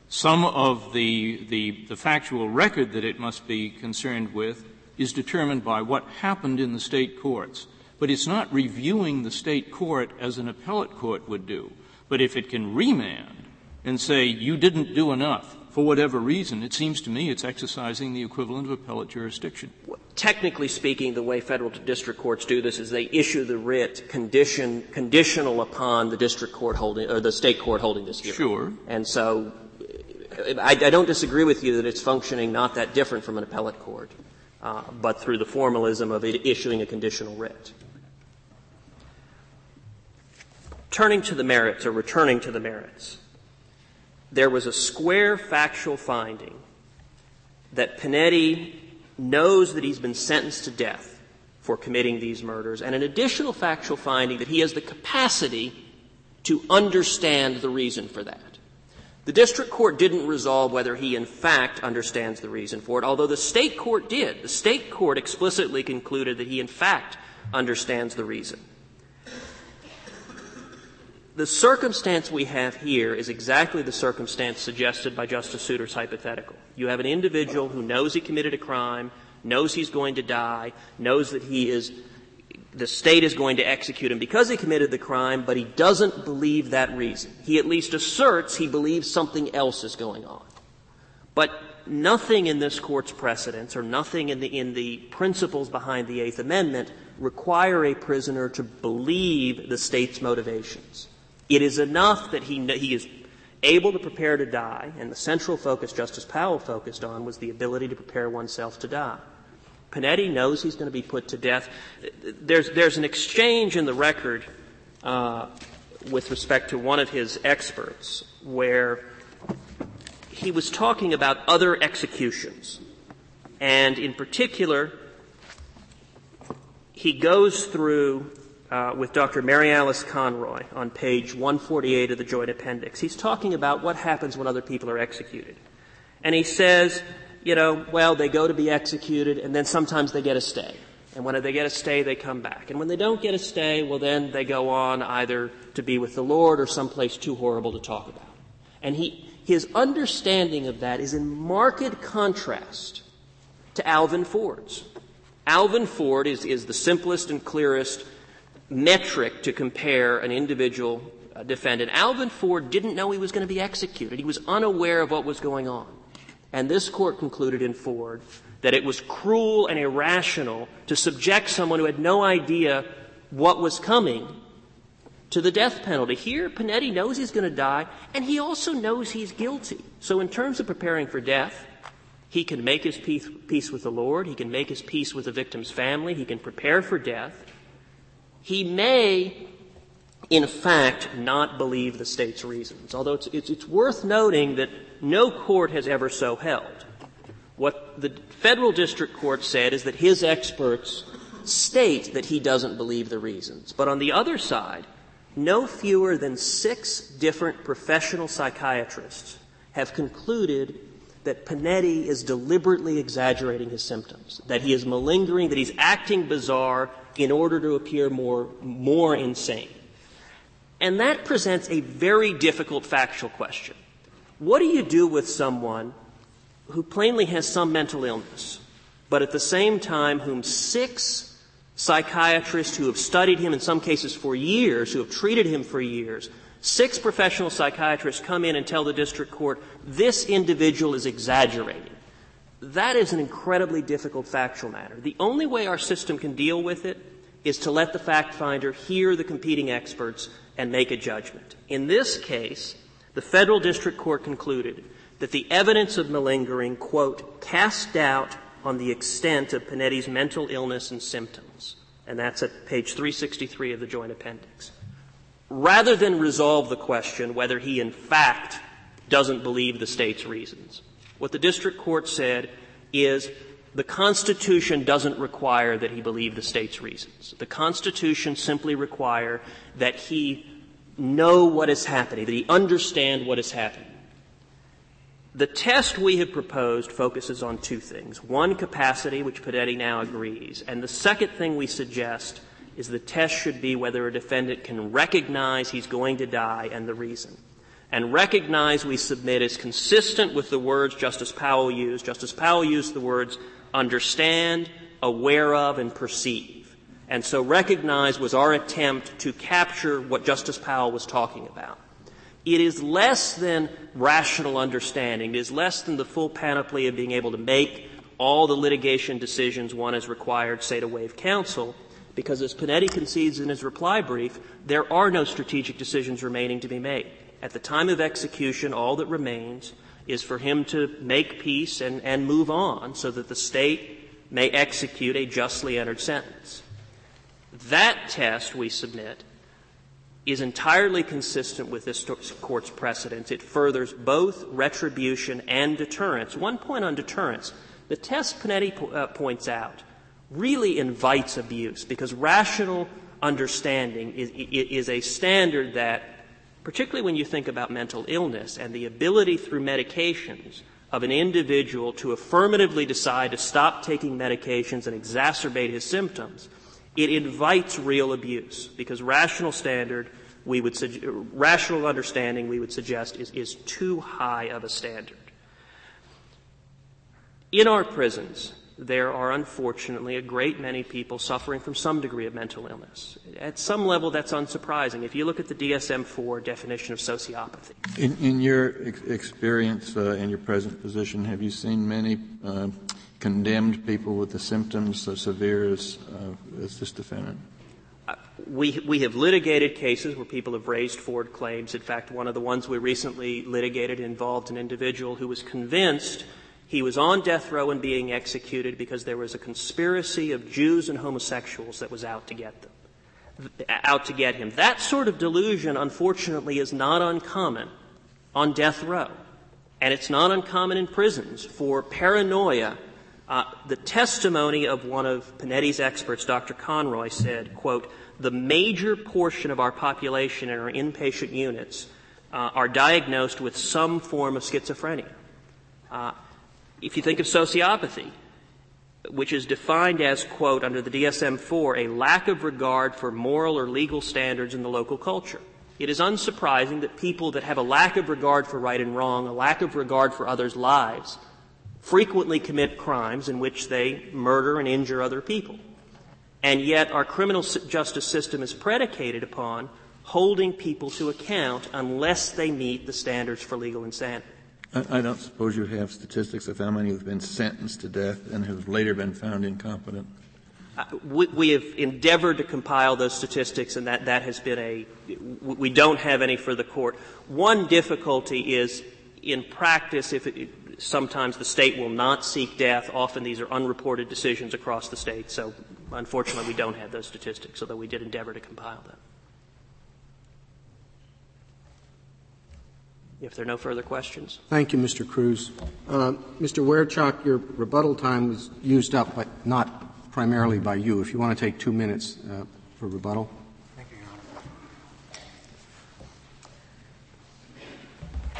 Some of the, the, the factual record that it must be concerned with is determined by what happened in the state courts. But it's not reviewing the state court as an appellate court would do. But if it can remand and say you didn't do enough for whatever reason, it seems to me it's exercising the equivalent of appellate jurisdiction. Technically speaking, the way federal district courts do this is they issue the writ condition, conditional upon the district court holding, or the state court holding this hearing. Sure. And so, I, I don't disagree with you that it's functioning not that different from an appellate court, uh, but through the formalism of issuing a conditional writ. Turning to the merits, or returning to the merits there was a square factual finding that Panetti knows that he's been sentenced to death for committing these murders, and an additional factual finding that he has the capacity to understand the reason for that. The district court didn't resolve whether he in fact understands the reason for it, although the state court did. The state court explicitly concluded that he in fact understands the reason the circumstance we have here is exactly the circumstance suggested by Justice Souter's hypothetical. You have an individual who knows he committed a crime, knows he's going to die, knows that he is, the state is going to execute him because he committed the crime, but he doesn't believe that reason. He at least asserts he believes something else is going on. But nothing in this court's precedents or nothing in the, in the principles behind the Eighth Amendment require a prisoner to believe the state's motivations. It is enough that he, he is able to prepare to die, and the central focus Justice Powell focused on was the ability to prepare oneself to die. Panetti knows he's going to be put to death. There's, there's an exchange in the record uh, with respect to one of his experts where he was talking about other executions. And in particular, he goes through uh, with Dr. Mary Alice Conroy on page 148 of the Joint Appendix. He's talking about what happens when other people are executed. And he says, you know, well, they go to be executed and then sometimes they get a stay. And when they get a stay, they come back. And when they don't get a stay, well, then they go on either to be with the Lord or someplace too horrible to talk about. And he, his understanding of that is in marked contrast to Alvin Ford's. Alvin Ford is, is the simplest and clearest metric to compare an individual uh, defendant. Alvin Ford didn't know he was going to be executed. He was unaware of what was going on. And this court concluded in Ford that it was cruel and irrational to subject someone who had no idea what was coming to the death penalty. Here, Panetti knows he's going to die, and he also knows he's guilty. So in terms of preparing for death, he can make his peace, peace with the Lord, he can make his peace with the victim's family, he can prepare for death, he may in fact, not believe the state's reasons. Although it's, it's, it's worth noting that no court has ever so held. What the federal district court said is that his experts state that he doesn't believe the reasons. But on the other side, no fewer than six different professional psychiatrists have concluded that Panetti is deliberately exaggerating his symptoms, that he is malingering, that he's acting bizarre in order to appear more, more insane. And that presents a very difficult factual question. What do you do with someone who plainly has some mental illness, but at the same time whom six psychiatrists who have studied him in some cases for years, who have treated him for years, six professional psychiatrists come in and tell the district court, this individual is exaggerating. That is an incredibly difficult factual matter. The only way our system can deal with it is to let the fact finder hear the competing experts and make a judgment. In this case, the federal district court concluded that the evidence of malingering, quote, cast doubt on the extent of Panetti's mental illness and symptoms. And that's at page 363 of the joint appendix. Rather than resolve the question whether he in fact doesn't believe the state's reasons, what the district court said is the Constitution doesn't require that he believe the state's reasons. The Constitution simply require that he know what is happening, that he understand what is happening. The test we have proposed focuses on two things. One, capacity, which Panetti now agrees. And the second thing we suggest is the test should be whether a defendant can recognize he's going to die and the reason. And recognize, we submit, is consistent with the words Justice Powell used. Justice Powell used the words understand, aware of, and perceive. And so recognize was our attempt to capture what Justice Powell was talking about. It is less than rational understanding. It is less than the full panoply of being able to make all the litigation decisions one is required, say, to waive counsel, because as Panetti concedes in his reply brief, there are no strategic decisions remaining to be made. At the time of execution, all that remains is for him to make peace and, and move on so that the state may execute a justly entered sentence. That test, we submit, is entirely consistent with this court's precedents. It furthers both retribution and deterrence. One point on deterrence. The test Panetti po- uh, points out really invites abuse because rational understanding is, is a standard that, particularly when you think about mental illness and the ability through medications of an individual to affirmatively decide to stop taking medications and exacerbate his symptoms, it invites real abuse because rational standard we would rational understanding we would suggest is, is too high of a standard. In our prisons, there are unfortunately a great many people suffering from some degree of mental illness. At some level, that's unsurprising. If you look at the DSM-4 definition of sociopathy. In, in your ex- experience uh, in your present position, have you seen many uh, condemned people with the symptoms as severe as, uh, as this defendant? Uh, we, we have litigated cases where people have raised Ford claims. In fact, one of the ones we recently litigated involved an individual who was convinced he was on death row and being executed because there was a conspiracy of Jews and homosexuals that was out to get them, out to get him. That sort of delusion, unfortunately, is not uncommon on death row. And it's not uncommon in prisons for paranoia uh, the testimony of one of Panetti's experts, Dr. Conroy, said, quote, the major portion of our population in our inpatient units uh, are diagnosed with some form of schizophrenia. Uh, if you think of sociopathy, which is defined as, quote, under the DSM-4, a lack of regard for moral or legal standards in the local culture. It is unsurprising that people that have a lack of regard for right and wrong, a lack of regard for others' lives, frequently commit crimes in which they murder and injure other people. And yet our criminal justice system is predicated upon holding people to account unless they meet the standards for legal insanity. I, don't suppose you have statistics of how many have been sentenced to death and have later been found incompetent. Uh, we, we, have endeavored to compile those statistics, and that, that has been a. We don't have any for the court. One difficulty is in practice, if it, sometimes the state will not seek death. Often these are unreported decisions across the state. So unfortunately, we don't have those statistics, although we did endeavor to compile them. If there are no further questions. Thank you, Mr. Cruz. Uh, Mr. Wiercioch, your rebuttal time was used up, but not primarily by you. If you want to take two minutes uh, for rebuttal. Thank you, Your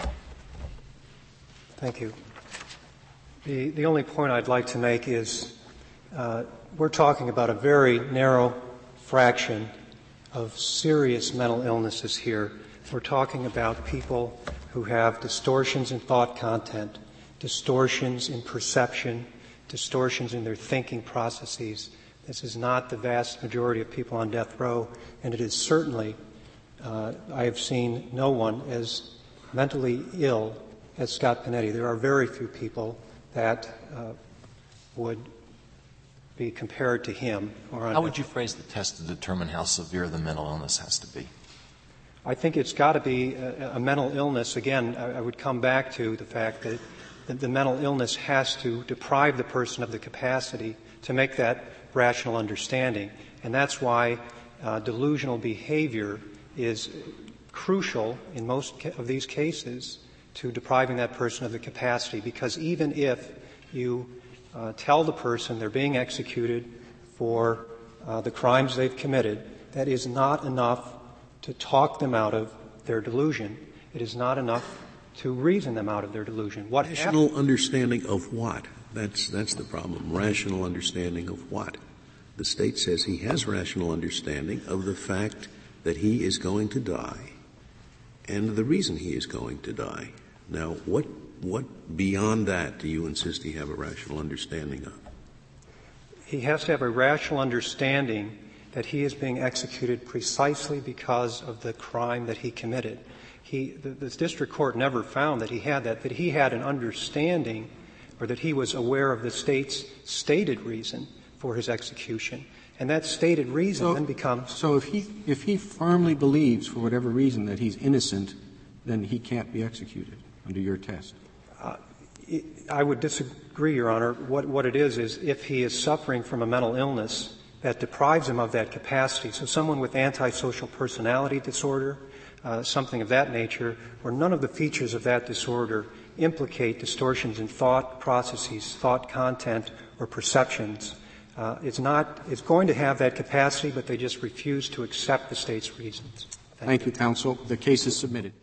Honor. Thank you. The, the only point I'd like to make is uh, we're talking about a very narrow fraction of serious mental illnesses here. We're talking about people who have distortions in thought content, distortions in perception, distortions in their thinking processes. This is not the vast majority of people on death row, and it is certainly, uh, I have seen no one as mentally ill as Scott Panetti. There are very few people that uh, would be compared to him. how would you phrase the test to determine how severe the mental illness has to be? I think it's got to be a, a, mental illness. Again, I, I, would come back to the fact that the, the mental illness has to deprive the person of the capacity to make that rational understanding. And that's why uh, delusional behavior is crucial in most ca- of these cases to depriving that person of the capacity because even if you uh, tell the person they're being executed for uh, the crimes they've committed, that is not enough to talk them out of their delusion. It is not enough to reason them out of their delusion. What rational understanding of what? That's that's the problem. Rational understanding of what? The state says he has rational understanding of the fact that he is going to die and the reason he is going to die. Now, what, what beyond that do you insist he have a rational understanding of? He has to have a rational understanding that he is being executed precisely because of the crime that he committed. He, the, the district court never found that he had that, that he had an understanding or that he was aware of the state's stated reason for his execution. And that stated reason so, then becomes. So if he, if he firmly believes, for whatever reason, that he's innocent, then he can't be executed under your test? Uh, I would disagree, Your Honor. What, what it is, is if he is suffering from a mental illness that deprives him of that capacity. So someone with antisocial personality disorder, uh, something of that nature, where none of the features of that disorder implicate distortions in thought processes, thought content, or perceptions. Uh, it's not, it's going to have that capacity, but they just refuse to accept the state's reasons. Thank, Thank you, counsel. The case is submitted.